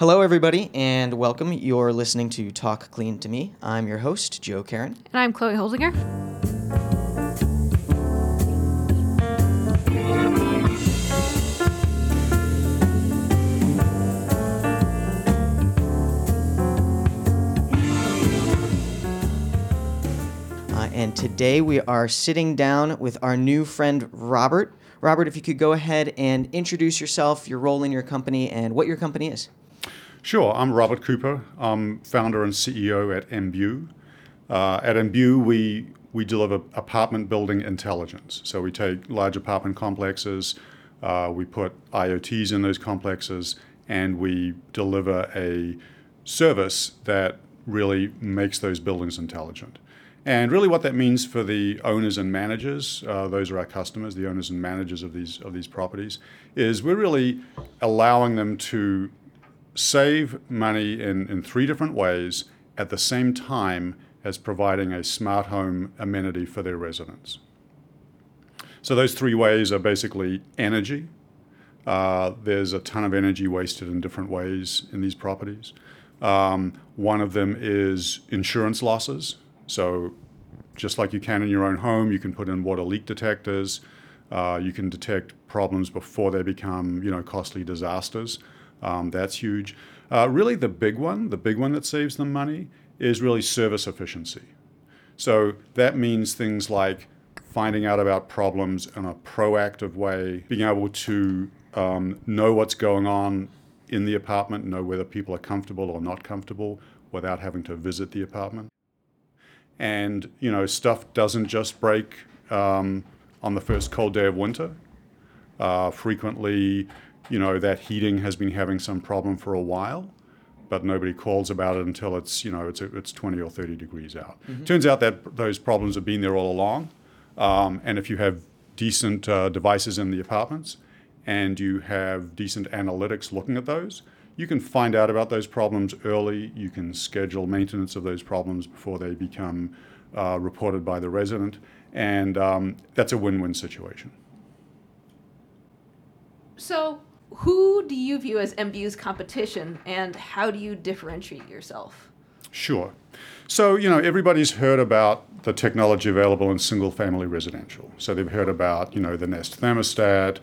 Hello, everybody, and welcome. You're listening to Talk Clean to Me. I'm your host, Joe Karen. And I'm Chloe Holdinger. Uh, and today we are sitting down with our new friend, Robert. Robert, if you could go ahead and introduce yourself, your role in your company, and what your company is. Sure, I'm Robert Cooper. I'm founder and CEO at Embue. Uh, at Embue, we we deliver apartment building intelligence. So we take large apartment complexes, uh, we put IoTs in those complexes, and we deliver a service that really makes those buildings intelligent. And really, what that means for the owners and managers, uh, those are our customers, the owners and managers of these of these properties, is we're really allowing them to save money in, in three different ways at the same time as providing a smart home amenity for their residents. So those three ways are basically energy. Uh, there's a ton of energy wasted in different ways in these properties. Um, one of them is insurance losses. So, just like you can in your own home, you can put in water leak detectors. Uh, you can detect problems before they become, you know, costly disasters. Um, that's huge. Uh, really, the big one, the big one that saves them money, is really service efficiency. So that means things like finding out about problems in a proactive way, being able to um, know what's going on in the apartment, know whether people are comfortable or not comfortable without having to visit the apartment. And you know, stuff doesn't just break um, on the first cold day of winter. Uh, frequently, you know, that heating has been having some problem for a while, but nobody calls about it until it's you know it's it's 20 or 30 degrees out. Mm-hmm. Turns out that those problems have been there all along, um, and if you have decent uh, devices in the apartments and you have decent analytics looking at those, you can find out about those problems early. You can schedule maintenance of those problems before they become uh, reported by the resident, and um, that's a win-win situation. So, who do you view as Embue's competition, and how do you differentiate yourself? Sure. So, you know, everybody's heard about the technology available in single family residential. So, they've heard about, you know, the Nest thermostat.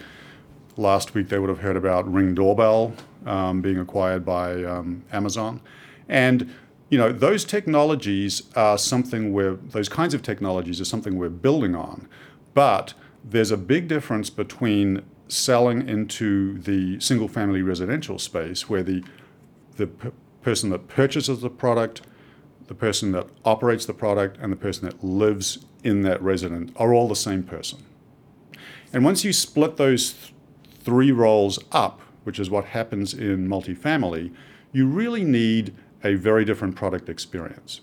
Last week, they would have heard about Ring Doorbell um, being acquired by um, Amazon. And, you know, those technologies are something we're, those kinds of technologies are something we're building on. But there's a big difference between selling into the single family residential space where the, the p- person that purchases the product, the person that operates the product, and the person that lives in that resident are all the same person. And once you split those th- three roles up, which is what happens in multifamily, you really need a very different product experience.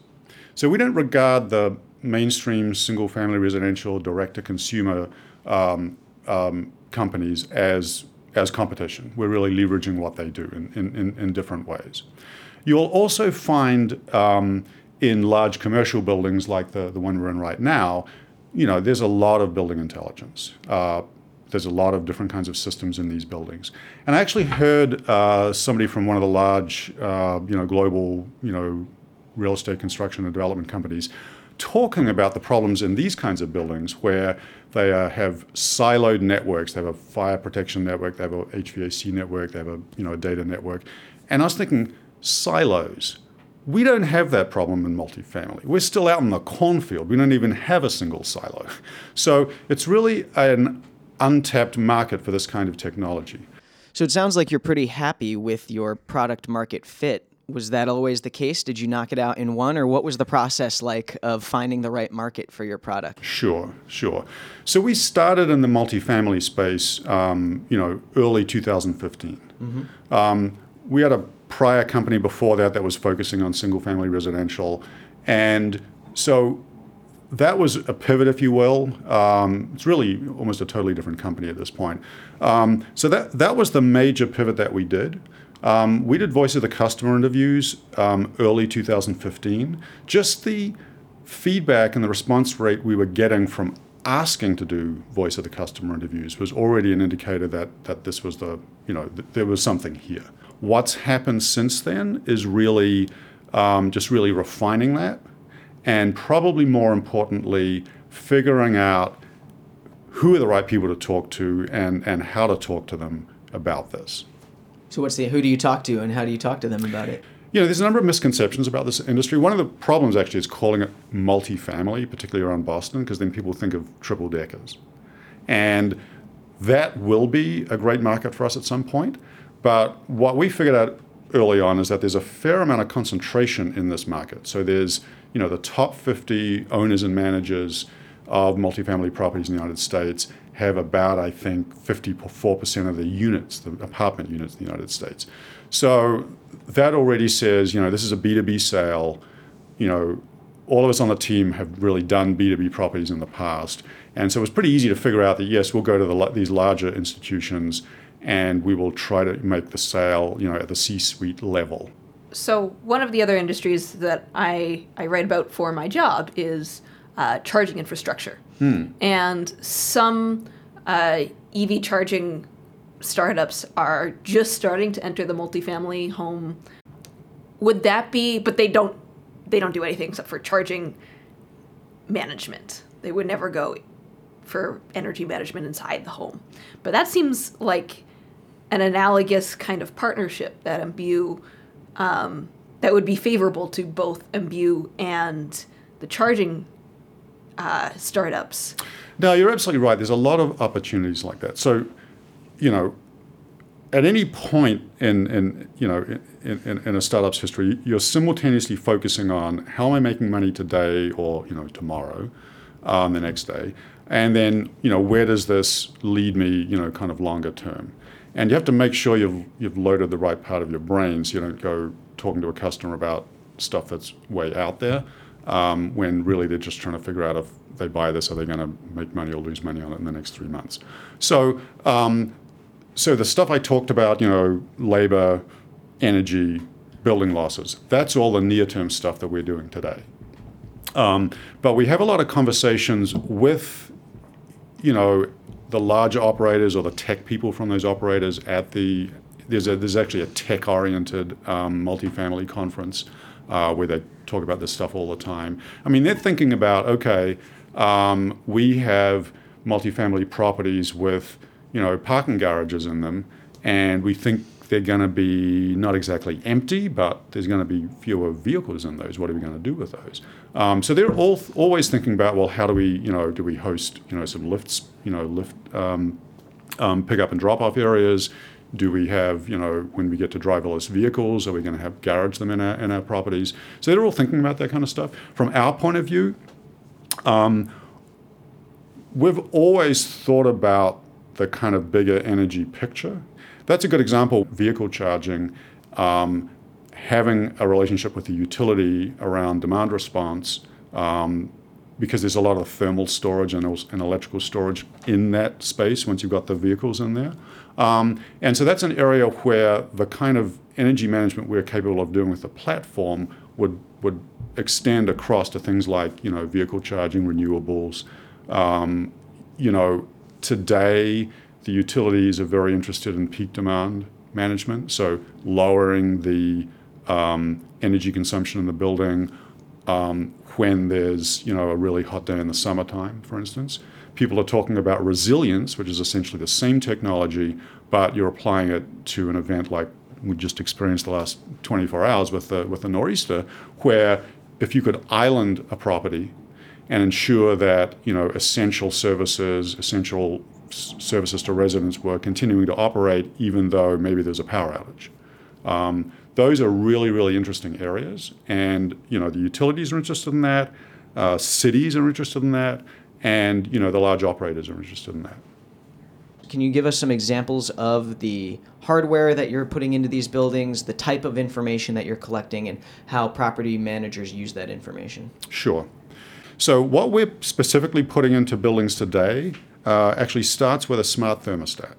So we don't regard the mainstream single family residential direct to consumer um, um, companies as as competition. We're really leveraging what they do in, in, in different ways. You'll also find um, in large commercial buildings like the, the one we're in right now, you know, there's a lot of building intelligence. Uh, there's a lot of different kinds of systems in these buildings. And I actually heard uh, somebody from one of the large, uh, you know, global, you know, real estate construction and development companies talking about the problems in these kinds of buildings where they uh, have siloed networks. They have a fire protection network, they have a HVAC network, they have a you know a data network. And I was thinking, silos. We don't have that problem in multifamily. We're still out in the cornfield. We don't even have a single silo. So it's really an untapped market for this kind of technology. So it sounds like you're pretty happy with your product market fit was that always the case? Did you knock it out in one, or what was the process like of finding the right market for your product? Sure, sure. So we started in the multifamily space, um, you know, early 2015. Mm-hmm. Um, we had a prior company before that that was focusing on single-family residential, and so that was a pivot, if you will. Um, it's really almost a totally different company at this point. Um, so that that was the major pivot that we did. Um, we did voice of the customer interviews um, early 2015. Just the feedback and the response rate we were getting from asking to do voice of the customer interviews was already an indicator that that this was the you know th- there was something here. what's happened since then is really um, just really refining that, and probably more importantly, figuring out who are the right people to talk to and, and how to talk to them about this. So what's the who do you talk to and how do you talk to them about it? You know, there's a number of misconceptions about this industry. One of the problems actually is calling it multifamily, particularly around Boston, because then people think of triple deckers. And that will be a great market for us at some point. But what we figured out early on is that there's a fair amount of concentration in this market. So there's, you know, the top 50 owners and managers of multifamily properties in the United States have about, I think, 54% of the units, the apartment units in the United States. So that already says, you know, this is a B2B sale. You know, all of us on the team have really done B2B properties in the past. And so it was pretty easy to figure out that, yes, we'll go to the, these larger institutions and we will try to make the sale, you know, at the C-suite level. So one of the other industries that I, I write about for my job is uh, charging infrastructure. And some uh, EV charging startups are just starting to enter the multifamily home. Would that be? But they don't. They don't do anything except for charging management. They would never go for energy management inside the home. But that seems like an analogous kind of partnership that Embue um, that would be favorable to both Embue and the charging uh, startups. No, you're absolutely right. There's a lot of opportunities like that. So, you know, at any point in, in you know in, in, in, a startup's history, you're simultaneously focusing on how am I making money today or you know tomorrow, um, the next day, and then you know where does this lead me you know kind of longer term, and you have to make sure you've you've loaded the right part of your brain so you don't go talking to a customer about stuff that's way out there um, when really they're just trying to figure out if they buy this, are they going to make money or lose money on it in the next three months? So, um, so the stuff I talked about, you know, labor, energy, building losses, that's all the near-term stuff that we're doing today. Um, but we have a lot of conversations with, you know, the larger operators or the tech people from those operators at the there's a, there's actually a tech-oriented um, multifamily conference uh, where they talk about this stuff all the time. I mean, they're thinking about okay, um, we have multifamily properties with you know parking garages in them, and we think they're going to be not exactly empty, but there's going to be fewer vehicles in those. What are we going to do with those? Um, so they're all always thinking about well, how do we you know do we host you know some lifts you know lift um, um, pick up and drop off areas? Do we have, you know, when we get to driverless vehicles, are we going to have garage them in our, in our properties? So they're all thinking about that kind of stuff. From our point of view, um, we've always thought about the kind of bigger energy picture. That's a good example. Vehicle charging, um, having a relationship with the utility around demand response, um, because there's a lot of thermal storage and, and, electrical storage in that space once you've got the vehicles in there. Um, and so that's an area where the kind of energy management we're capable of doing with the platform would would extend across to things like you know vehicle charging, renewables. Um, you know, today the utilities are very interested in peak demand management, so lowering the um, energy consumption in the building um, when there's you know a really hot day in the summertime, for instance. People are talking about resilience, which is essentially the same technology, but you're applying it to an event like we just experienced the last 24 hours with the with the nor'easter, where if you could island a property and ensure that you know essential services, essential s- services to residents were continuing to operate even though maybe there's a power outage. Um, those are really really interesting areas, and you know the utilities are interested in that, uh, cities are interested in that, and you know the large operators are interested in that. Can you give us some examples of the hardware that you're putting into these buildings, the type of information that you're collecting, and how property managers use that information? Sure. So, what we're specifically putting into buildings today uh, actually starts with a smart thermostat.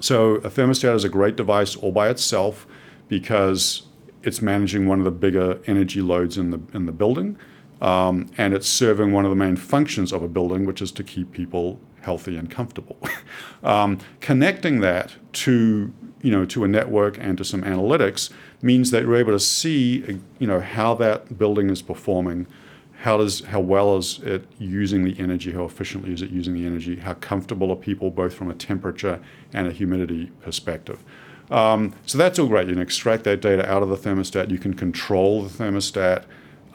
So, a thermostat is a great device all by itself because it's managing one of the bigger energy loads in the, in the building. Um, and it's serving one of the main functions of a building, which is to keep people healthy and comfortable. um, connecting that to you know, to a network and to some analytics means that you're able to see, you know, how that building is performing, how does how well is it using the energy, how efficiently is it using the energy, how comfortable are people both from a temperature and a humidity perspective. Um, so that's all great. You can extract that data out of the thermostat. You can control the thermostat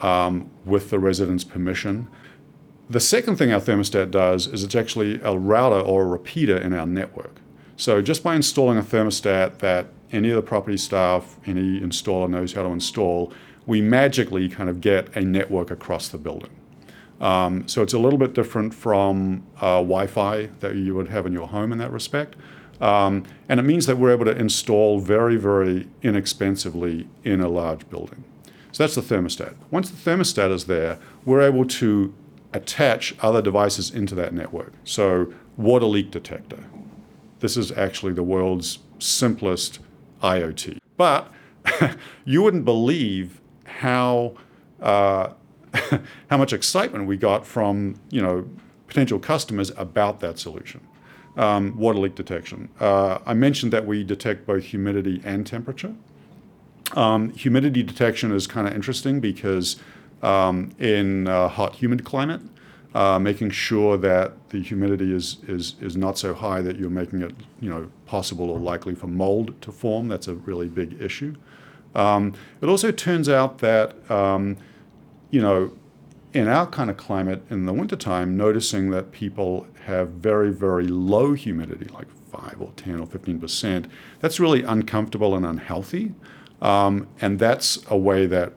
um, with the resident's permission. The second thing our thermostat does is it's actually a router or a repeater in our network. So just by installing a thermostat that any of the property staff, any installer knows how to install, we magically kind of get a network across the building. Um, so it's a little bit different from uh, Wi-Fi that you would have in your home in that respect. Um, and it means that we're able to install very, very inexpensively in a large building. So that's the thermostat. Once the thermostat is there, we're able to attach other devices into that network. So water leak detector, this is actually the world's simplest IoT. But you wouldn't believe how uh, how much excitement we got from you know potential customers about that solution. Um, water leak detection. Uh, I mentioned that we detect both humidity and temperature. Um, humidity detection is kind of interesting because um, in a hot, humid climate, uh, making sure that the humidity is, is, is not so high that you're making it you know, possible or likely for mold to form. That's a really big issue. Um, it also turns out that, um, you know, in our kind of climate in the wintertime, noticing that people have very, very low humidity, like 5 or 10 or 15%, that's really uncomfortable and unhealthy. Um, and that's a way that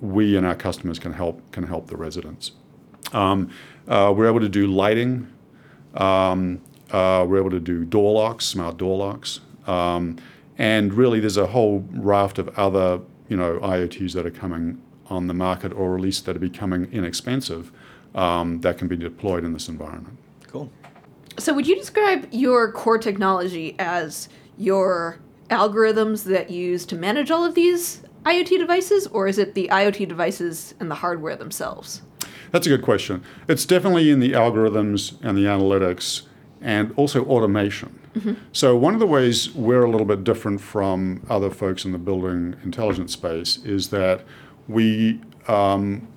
we and our customers can help, can help the residents. Um, uh, we're able to do lighting. Um, uh, we're able to do door locks, smart door locks. Um, and really, there's a whole raft of other, you know, IoTs that are coming on the market, or at least that are becoming inexpensive, um, that can be deployed in this environment. Cool. So, would you describe your core technology as your algorithms that you use to manage all of these IoT devices, or is it the IoT devices and the hardware themselves? That's a good question. It's definitely in the algorithms and the analytics and also automation. Mm-hmm. So, one of the ways we're a little bit different from other folks in the building intelligence space is that we, um,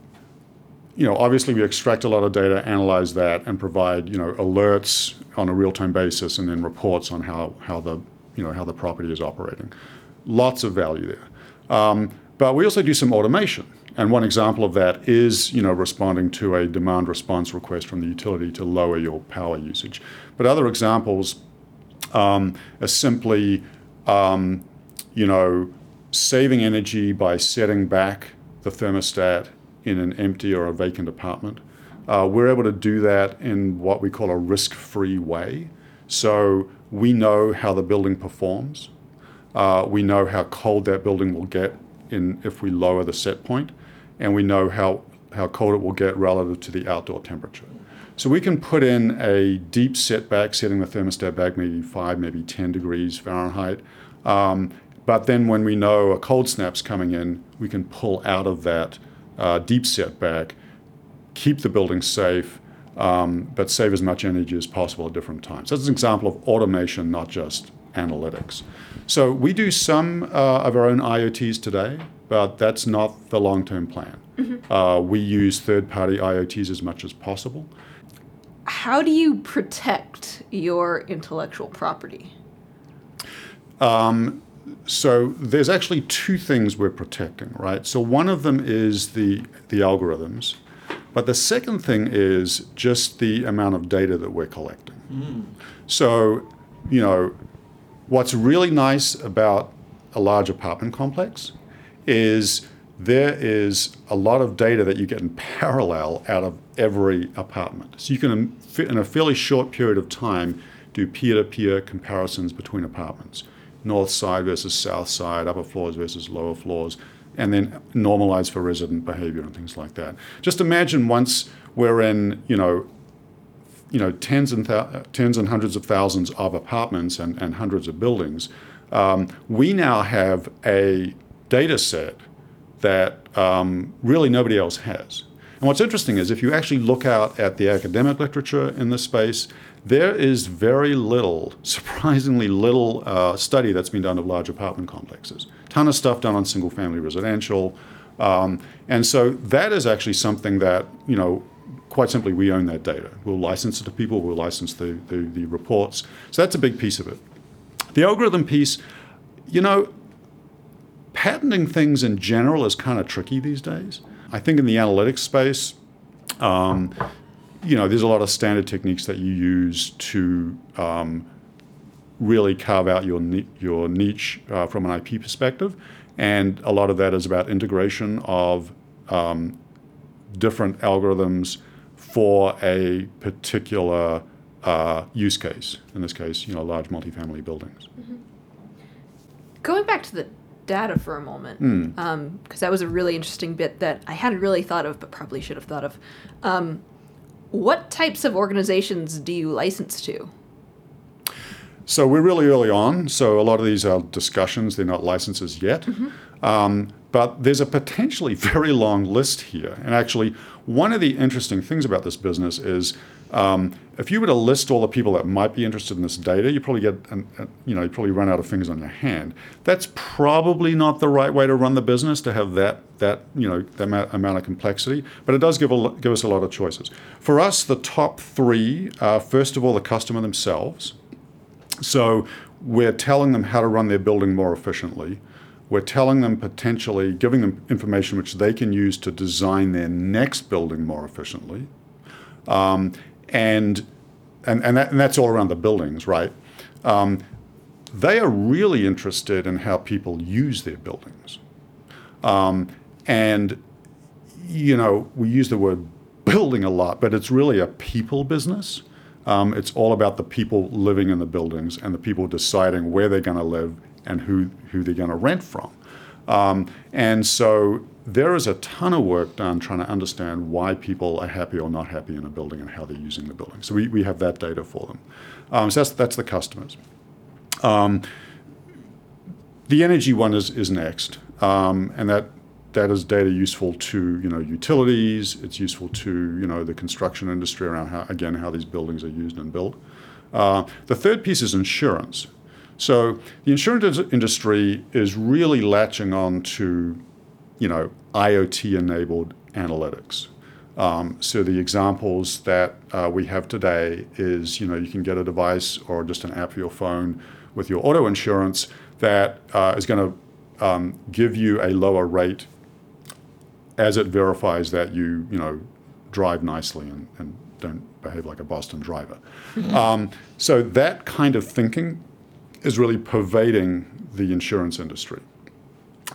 you know, obviously we extract a lot of data, analyze that, and provide, you know, alerts on a real time basis and then reports on how, how, the, you know, how the property is operating. Lots of value there. Um, but we also do some automation. And one example of that is, you know, responding to a demand response request from the utility to lower your power usage. But other examples um, are simply, um, you know, saving energy by setting back the thermostat in an empty or a vacant apartment. Uh, we're able to do that in what we call a risk-free way. So we know how the building performs. Uh, we know how cold that building will get in if we lower the set point and we know how, how cold it will get relative to the outdoor temperature. So we can put in a deep setback, setting the thermostat back maybe 5, maybe 10 degrees Fahrenheit. Um, but then when we know a cold snap's coming in, we can pull out of that uh, deep setback, keep the building safe, um, but save as much energy as possible at different times. That's an example of automation, not just analytics. So we do some uh, of our own IoTs today but that's not the long term plan. Mm-hmm. Uh, we use third party IoTs as much as possible. How do you protect your intellectual property? Um, so there's actually two things we're protecting, right? So one of them is the the algorithms, but the second thing is just the amount of data that we're collecting. Mm. So, you know, what's really nice about a large apartment complex is there is a lot of data that you get in parallel out of every apartment. So you can, in a fairly short period of time, do peer-to-peer comparisons between apartments, north side versus south side, upper floors versus lower floors, and then normalize for resident behavior and things like that. Just imagine once we're in, you know, you know, tens and th- tens and hundreds of thousands of apartments and, and hundreds of buildings, um, we now have a data set that um, really nobody else has. And what's interesting is if you actually look out at the academic literature in this space, there is very little, surprisingly little uh, study that's been done of large apartment complexes. Ton of stuff done on single family residential. Um, and so that is actually something that, you know, quite simply, we own that data. We'll license it to people, we'll license the, the, the reports. So that's a big piece of it. The algorithm piece, you know, patenting things in general is kind of tricky these days. I think in the analytics space, um, you know, there's a lot of standard techniques that you use to um, really carve out your your niche uh, from an IP perspective, and a lot of that is about integration of um, different algorithms for a particular uh, use case. In this case, you know, large multifamily buildings. Mm-hmm. Going back to the data for a moment, because mm. um, that was a really interesting bit that I hadn't really thought of, but probably should have thought of. Um, what types of organizations do you license to? So we're really early on. So a lot of these are discussions; they're not licenses yet. Mm-hmm. Um, but there's a potentially very long list here. And actually, one of the interesting things about this business is um, if you were to list all the people that might be interested in this data, you probably get, an, a, you know, you probably run out of fingers on your hand. That's probably not the right way to run the business to have that that you know that amount of complexity. But it does give a, give us a lot of choices. For us, the top three are first of all the customer themselves. So we're telling them how to run their building more efficiently. We're telling them potentially, giving them information which they can use to design their next building more efficiently. Um, and, and, and, that, and, that's all around the buildings, right? Um, they are really interested in how people use their buildings. Um, and, you know, we use the word building a lot, but it's really a people business. Um, it's all about the people living in the buildings and the people deciding where they're going to live and who, who they're going to rent from. Um, and so there is a ton of work done trying to understand why people are happy or not happy in a building and how they're using the building. So we, we have that data for them. Um, so that's, that's the customers. Um, the energy one is, is next, um, and that that is data useful to you know utilities. It's useful to you know the construction industry around how again how these buildings are used and built. Uh, the third piece is insurance. So the insurance industry is really latching on to, you know, IoT-enabled analytics. Um, so the examples that uh, we have today is, you know, you can get a device or just an app for your phone with your auto insurance that uh, is going to um, give you a lower rate as it verifies that you, you know, drive nicely and, and don't behave like a Boston driver. um, so that kind of thinking is really pervading the insurance industry.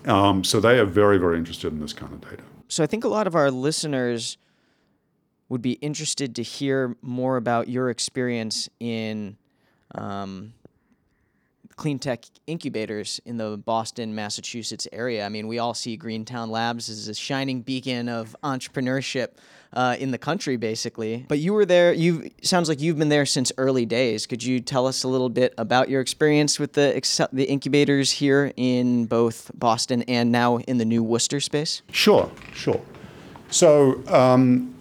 Um, so they are very, very interested in this kind of data. So I think a lot of our listeners would be interested to hear more about your experience in um, clean tech incubators in the Boston, Massachusetts area. I mean, we all see Greentown Labs as a shining beacon of entrepreneurship uh, in the country, basically. But you were there. You sounds like you've been there since early days. Could you tell us a little bit about your experience with the the incubators here in both Boston and now in the new Worcester space? Sure, sure. So um,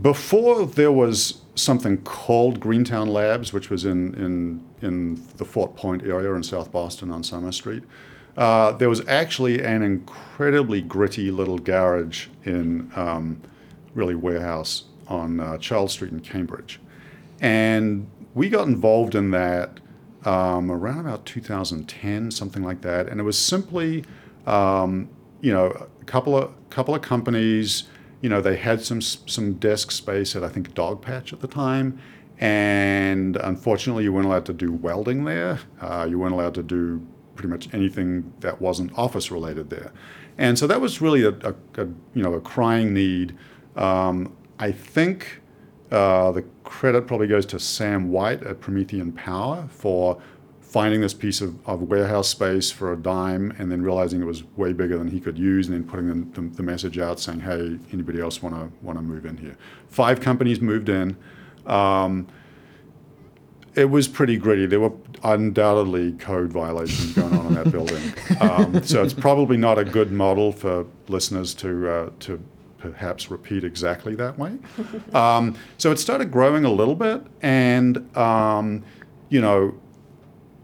before there was something called Greentown Labs, which was in, in, in the Fort Point area in South Boston on Summer Street. Uh, there was actually an incredibly gritty little garage in um, really warehouse on uh, Charles Street in Cambridge. And we got involved in that um, around about 2010, something like that. And it was simply, um, you know, a couple of couple of companies you know, they had some some desk space at I think Dogpatch at the time, and unfortunately, you weren't allowed to do welding there. Uh, you weren't allowed to do pretty much anything that wasn't office related there, and so that was really a, a, a you know a crying need. Um, I think uh, the credit probably goes to Sam White at Promethean Power for finding this piece of, of warehouse space for a dime and then realizing it was way bigger than he could use and then putting the, the, the message out saying, hey, anybody else want to want to move in here? Five companies moved in. Um, it was pretty gritty. There were undoubtedly code violations going on in that building. Um, so it's probably not a good model for listeners to uh, to perhaps repeat exactly that way. um, so it started growing a little bit, and um, you know,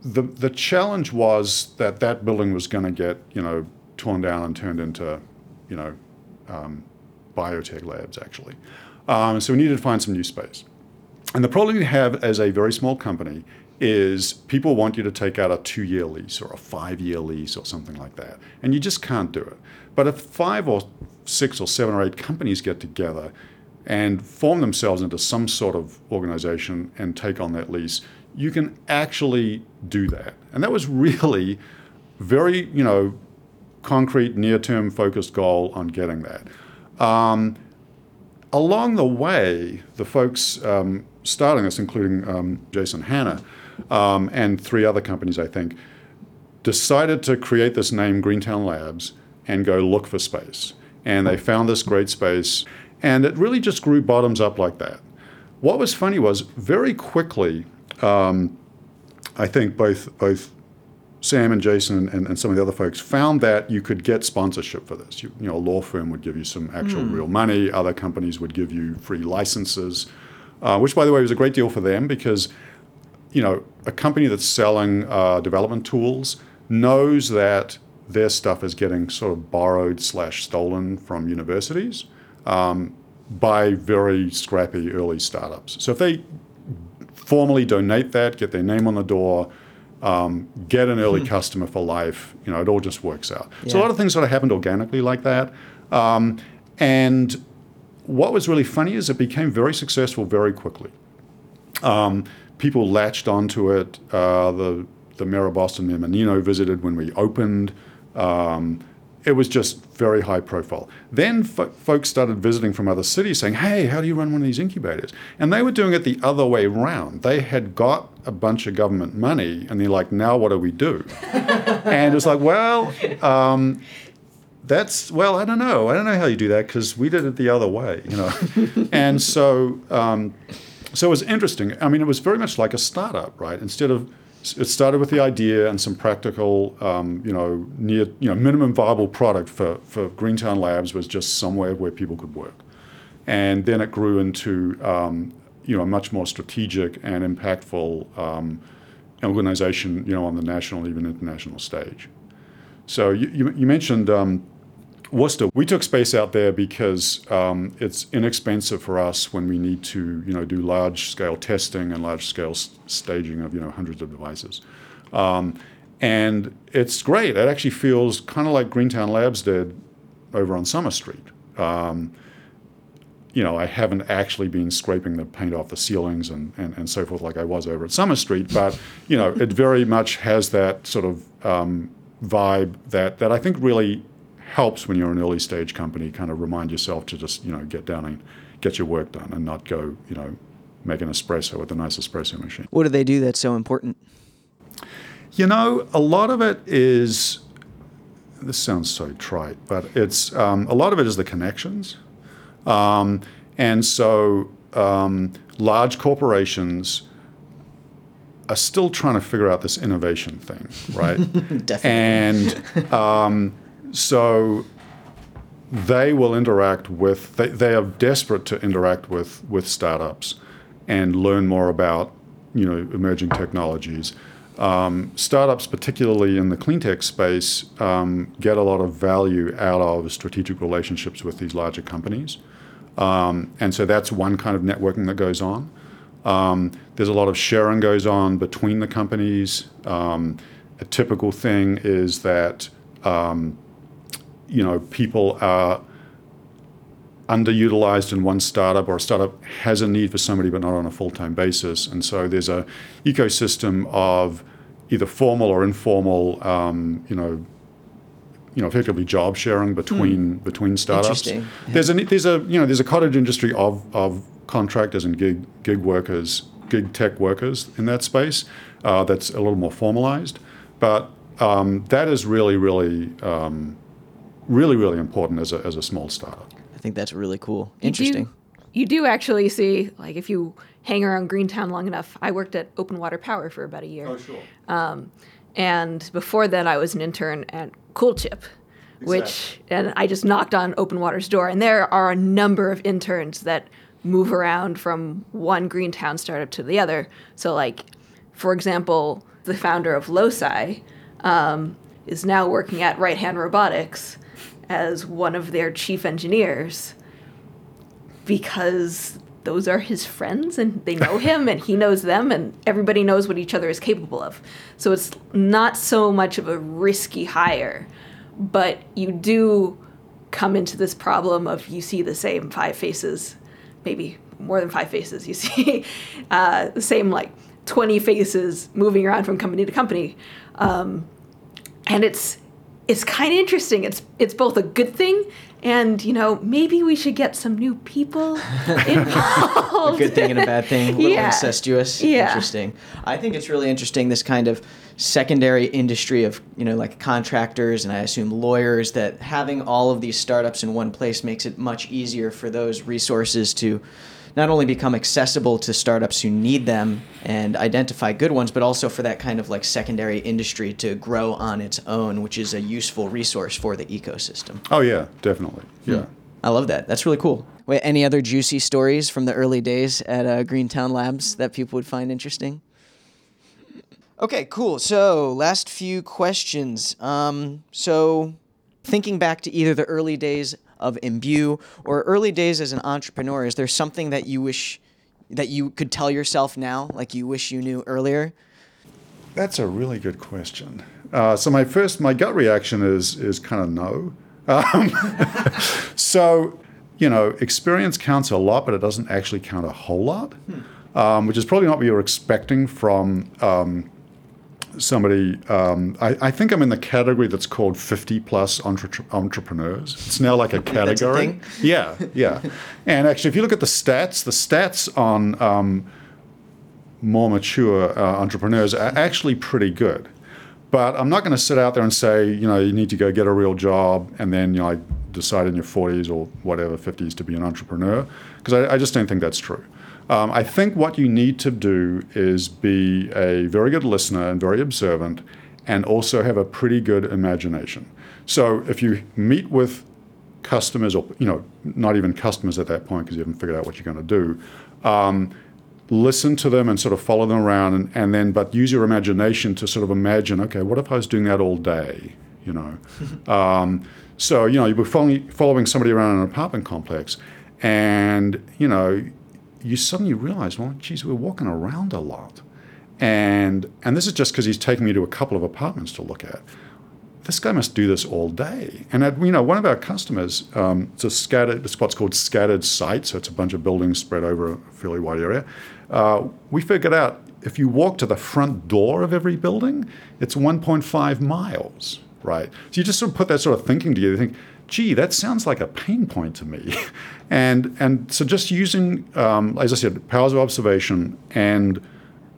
the the challenge was that that building was going to get you know torn down and turned into you know um, biotech labs actually. Um, so we needed to find some new space. And the problem you have as a very small company is people want you to take out a two year lease or a five year lease or something like that. And you just can't do it. But if five or six or seven or eight companies get together and form themselves into some sort of organization and take on that lease, you can actually do that. And that was really very, you know, concrete, near term focused goal on getting that. Um, along the way, the folks um, starting this, including um, Jason Hanna um, and three other companies, I think, decided to create this name, Greentown Labs, and go look for space. And they found this great space, and it really just grew bottoms up like that. What was funny was very quickly, um, I think both both Sam and Jason and, and, some of the other folks found that you could get sponsorship for this. You, you know, a law firm would give you some actual mm. real money. Other companies would give you free licenses, uh, which, by the way, was a great deal for them because, you know, a company that's selling uh, development tools knows that their stuff is getting sort of borrowed slash stolen from universities um, by very scrappy early startups. So if they formally donate that, get their name on the door um, get an early hmm. customer for life. You know, it all just works out. Yeah. So a lot of things sort of happened organically like that. Um, and what was really funny is it became very successful very quickly. Um, people latched onto it. Uh, the the mayor of Boston, Mayor Menino, visited when we opened. Um, it was just very high profile. Then fo- folks started visiting from other cities saying, Hey, how do you run one of these incubators? And they were doing it the other way around. They had got a bunch of government money and they're like, Now what do we do? and it's like, Well, um, that's well i don't know i don't know how you do that because we did it the other way you know and so um, so it was interesting i mean it was very much like a startup right instead of it started with the idea and some practical, um, you know, near, you know, minimum viable product for, for Greentown Labs was just somewhere where people could work. And then it grew into, um, you know, a much more strategic and impactful um, organization, you know, on the national, even international stage. So you, you, you mentioned um, Worcester, we took space out there because um, it's inexpensive for us when we need to, you know, do large scale testing and large scale staging of, you know, hundreds of devices. Um, and it's great. It actually feels kind of like Greentown Labs did over on Summer Street. Um, you know, I haven't actually been scraping the paint off the ceilings and, and, and so forth like I was over at Summer Street, but, you know, it very much has that sort of um, vibe that, that I think really helps when you're an early stage company kind of remind yourself to just you know get down and get your work done and not go you know make an espresso with a nice espresso machine. What do they do that's so important? You know, a lot of it is. This sounds so trite, but it's um, a lot of it is the connections, um, and so um, large corporations are still trying to figure out this innovation thing, right? Definitely. And um, so they will interact with, they, they are desperate to interact with, with startups and learn more about you know, emerging technologies. Um, startups, particularly in the clean tech space, um, get a lot of value out of strategic relationships with these larger companies. Um, and so that's one kind of networking that goes on. Um, there's a lot of sharing goes on between the companies. Um, a typical thing is that um, you know, people are underutilized in one startup or a startup has a need for somebody but not on a full-time basis and so there's a ecosystem of either formal or informal um, you know you know effectively job sharing between mm. between startups yeah. there's a there's a you know there's a cottage industry of of contractors and gig gig workers gig tech workers in that space uh, that's a little more formalized but um, that is really really um, really, really important as a, as a small startup. I think that's really cool. Interesting. You do, you do actually see, like, if you hang around Greentown long enough, I worked at Open Water Power for about a year. Oh, sure. Um, and before then, I was an intern at Cool Coolchip, which and I just knocked on Open Water's door, and there are a number of interns that move around from one Greentown startup to the other. So, like, for example, the founder of Loci um, is now working at Right Hand Robotics as one of their chief engineers because those are his friends and they know him and he knows them and everybody knows what each other is capable of. So it's not so much of a risky hire, but you do come into this problem of you see the same five faces, maybe more than five faces. You see uh, the same like 20 faces moving around from company to company. Um, and it's it's kind of interesting. It's it's both a good thing and you know maybe we should get some new people involved. a good thing and a bad thing. A little Yeah. incestuous. Yeah. Interesting. I think it's really interesting this kind of secondary industry of you know like contractors and I assume lawyers that having all of these startups in one place makes it much easier for those resources to not only become accessible to startups who need them and identify good ones, but also for that kind of like secondary industry to grow on its own, which is a useful resource for the ecosystem. Oh yeah, definitely. Yeah. I love that. That's really cool. Wait, any other juicy stories from the early days at uh, Greentown Labs that people would find interesting? Okay, cool. So, last few questions. Um, so, thinking back to either the early days of Embue or early days as an entrepreneur, is there something that you wish that you could tell yourself now, like you wish you knew earlier? That's a really good question. Uh, so my first, my gut reaction is is kind of no. Um, so, you know, experience counts a lot, but it doesn't actually count a whole lot, um, which is probably not what you're expecting from um, somebody. Um, I, I think I'm in the category that's called 50 plus entre- entrepreneurs. It's now like a category. A? Yeah, yeah. and actually, if you look at the stats, the stats on um, more mature uh, entrepreneurs are actually pretty good. But I'm not going to sit out there and say, you know, you need to go get a real job and then, you know, decide in your 40s or whatever, 50s to be an entrepreneur, because I, I just don't think that's true. Um, I think what you need to do is be a very good listener and very observant and also have a pretty good imagination. So if you meet with customers or, you know, not even customers at that point because you haven't figured out what you're going to do, um, listen to them and sort of follow them around and, and then but use your imagination to sort of imagine okay what if i was doing that all day you know um, so you know you were following, following somebody around in an apartment complex and you know you suddenly realize well geez we're walking around a lot and and this is just because he's taking me to a couple of apartments to look at this guy must do this all day. And at, you know, one of our customers, um, it's a scattered, it's what's called scattered site, so it's a bunch of buildings spread over a fairly wide area. Uh, we figured out if you walk to the front door of every building, it's 1.5 miles, right? So you just sort of put that sort of thinking together. You think, gee, that sounds like a pain point to me. and and so just using, um, as I said, powers of observation and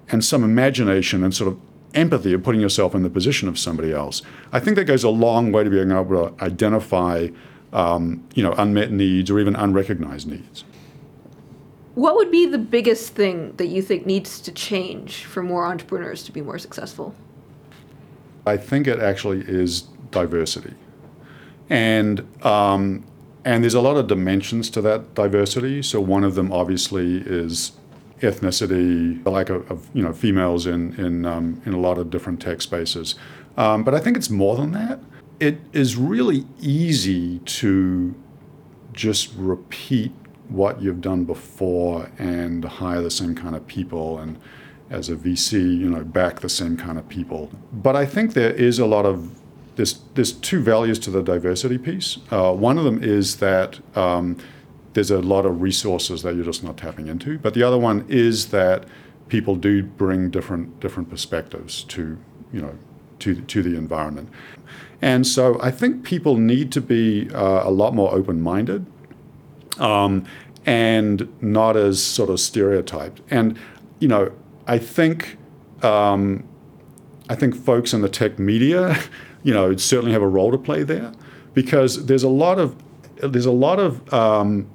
and some imagination and sort of empathy of putting yourself in the position of somebody else. I think that goes a long way to being able to identify, um, you know, unmet needs or even unrecognized needs. What would be the biggest thing that you think needs to change for more entrepreneurs to be more successful? I think it actually is diversity, and um, and there's a lot of dimensions to that diversity. So one of them obviously is ethnicity, the lack of, of you know females in in um, in a lot of different tech spaces. Um, but I think it's more than that. It is really easy to just repeat what you've done before and hire the same kind of people and as a VC, you know, back the same kind of people. But I think there is a lot of there's there's two values to the diversity piece. Uh, one of them is that um, there's a lot of resources that you're just not tapping into. But the other one is that people do bring different different perspectives to you know to to the environment. And so I think people need to be uh, a lot more open-minded um, and not as sort of stereotyped. And you know, I think um, I think folks in the tech media, you know, certainly have a role to play there because there's a lot of there's a lot of um,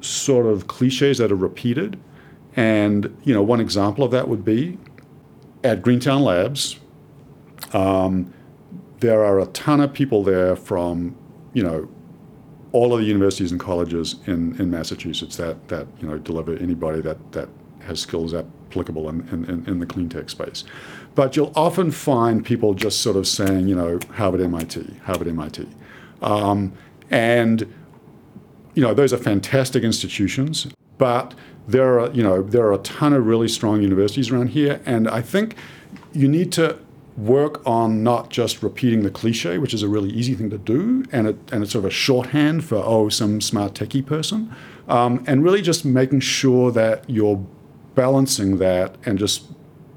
sort of cliches that are repeated. And you know, one example of that would be at Greentown Labs. Um, there are a ton of people there from you know, all of the universities and colleges in, in Massachusetts that, that you know deliver anybody that, that has skills applicable in, in, in the clean tech space. But you'll often find people just sort of saying, you know, Harvard, MIT, Harvard, MIT. Um, and, you know, those are fantastic institutions, but there are, you know, there are a ton of really strong universities around here. And I think you need to work on not just repeating the cliche, which is a really easy thing to do, and, it, and it's sort of a shorthand for, oh, some smart techie person, um, and really just making sure that you're balancing that and just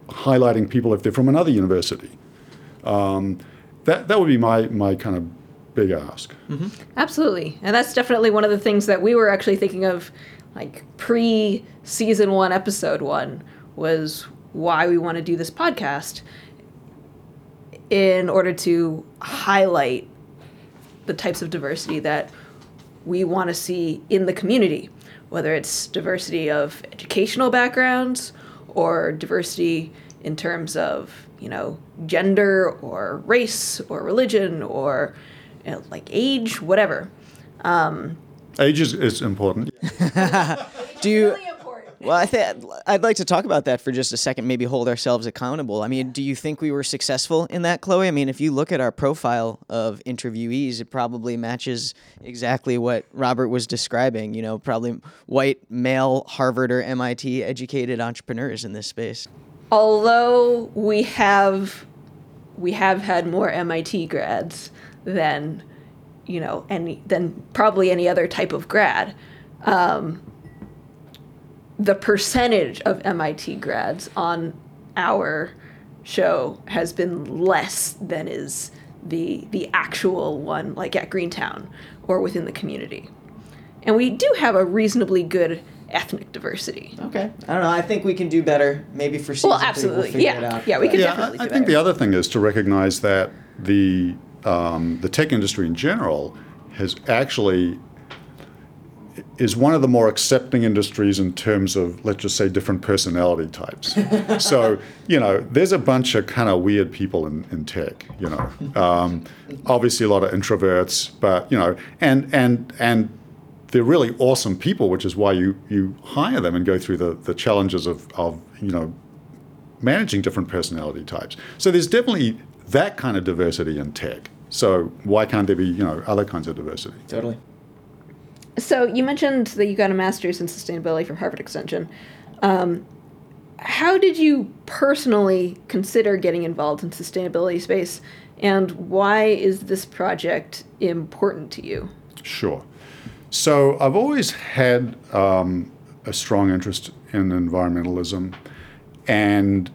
highlighting people if they're from another university. Um, that, that would be my, my kind of big ask. Absolutely. And that's definitely one of the things that we were actually thinking of like pre season 1 episode 1 was why we want to do this podcast in order to highlight the types of diversity that we want to see in the community, whether it's diversity of educational backgrounds or diversity in terms of, you know, gender or race or religion or you know, like age, whatever. Um, age is, is important. Do you? Well, I think I'd like to talk about that for just a second. Maybe hold ourselves accountable. I mean, do you think we were successful in that, Chloe? I mean, if you look at our profile of interviewees, it probably matches exactly what Robert was describing. You know, probably white male Harvard or MIT educated entrepreneurs in this space. Although we have we have had more MIT grads than you know any than probably any other type of grad. Um, the percentage of MIT grads on our show has been less than is the the actual one like at Greentown or within the community. And we do have a reasonably good ethnic diversity. Okay. I don't know. I think we can do better. Maybe for season Well, three. We'll figure Yeah. it out. Yeah, we can could yeah, definitely I, I think the other thing is to recognize that the um, the tech industry in general has actually is one of the more accepting industries in terms of let's just say different personality types. so you know, there's a bunch of kind of weird people in, in tech. You know, um, obviously a lot of introverts, but you know, and and and they're really awesome people, which is why you you hire them and go through the the challenges of of you know managing different personality types. So there's definitely that kind of diversity in tech. So why can't there be you know other kinds of diversity? Totally. So you mentioned that you got a master's in sustainability from Harvard Extension. Um, how did you personally consider getting involved in sustainability space, and why is this project important to you? Sure. So I've always had um, a strong interest in environmentalism, and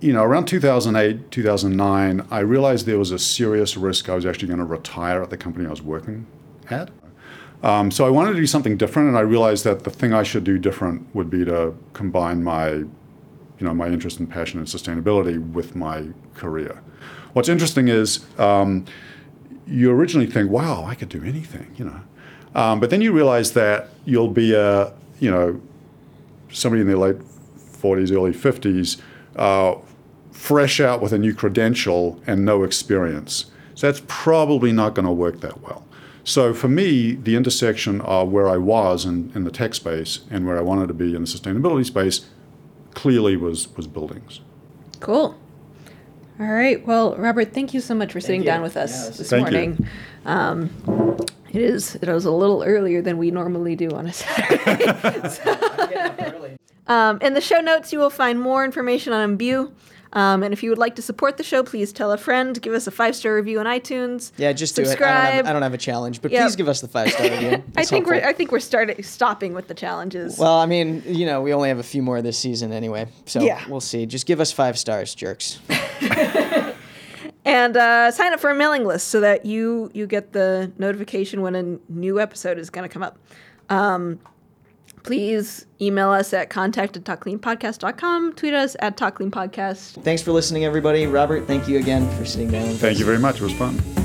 you know, around 2008, 2009, I realized there was a serious risk I was actually going to retire at the company I was working at. Um, so I wanted to do something different, and I realized that the thing I should do different would be to combine my, you know, my interest and passion in sustainability with my career. What's interesting is um, you originally think, "Wow, I could do anything," you know, um, but then you realize that you'll be a, you know, somebody in their late 40s, early 50s, uh, fresh out with a new credential and no experience. So that's probably not going to work that well. So for me, the intersection of where I was in, in the tech space and where I wanted to be in the sustainability space clearly was, was buildings. Cool. All right. Well, Robert, thank you so much for sitting you. down with us this this Thank you. morning. Um, it is. It was a little earlier than we normally do on a Saturday. Um, in the show notes, you will find more information on Embue. Um, and if you would like to support the show, please tell a friend, give us a five star review on iTunes. Yeah, just do it. I don't, Subscribe. have, I don't have a challenge, but Yep. please give us the five star review. I think we're. I think we're starting stopping with the challenges. Well, I mean, you know, we only have a few more this season anyway, so Yeah. we'll see. Just give us five stars, jerks. and uh, sign up for a mailing list so that you you get the notification when a new episode is going to come up. Um, please email us at contact at talkcleanpodcast.com. Tweet us at talkcleanpodcast. Thanks for listening, everybody. Robert, thank you again for sitting down. Thank you very much. It was fun.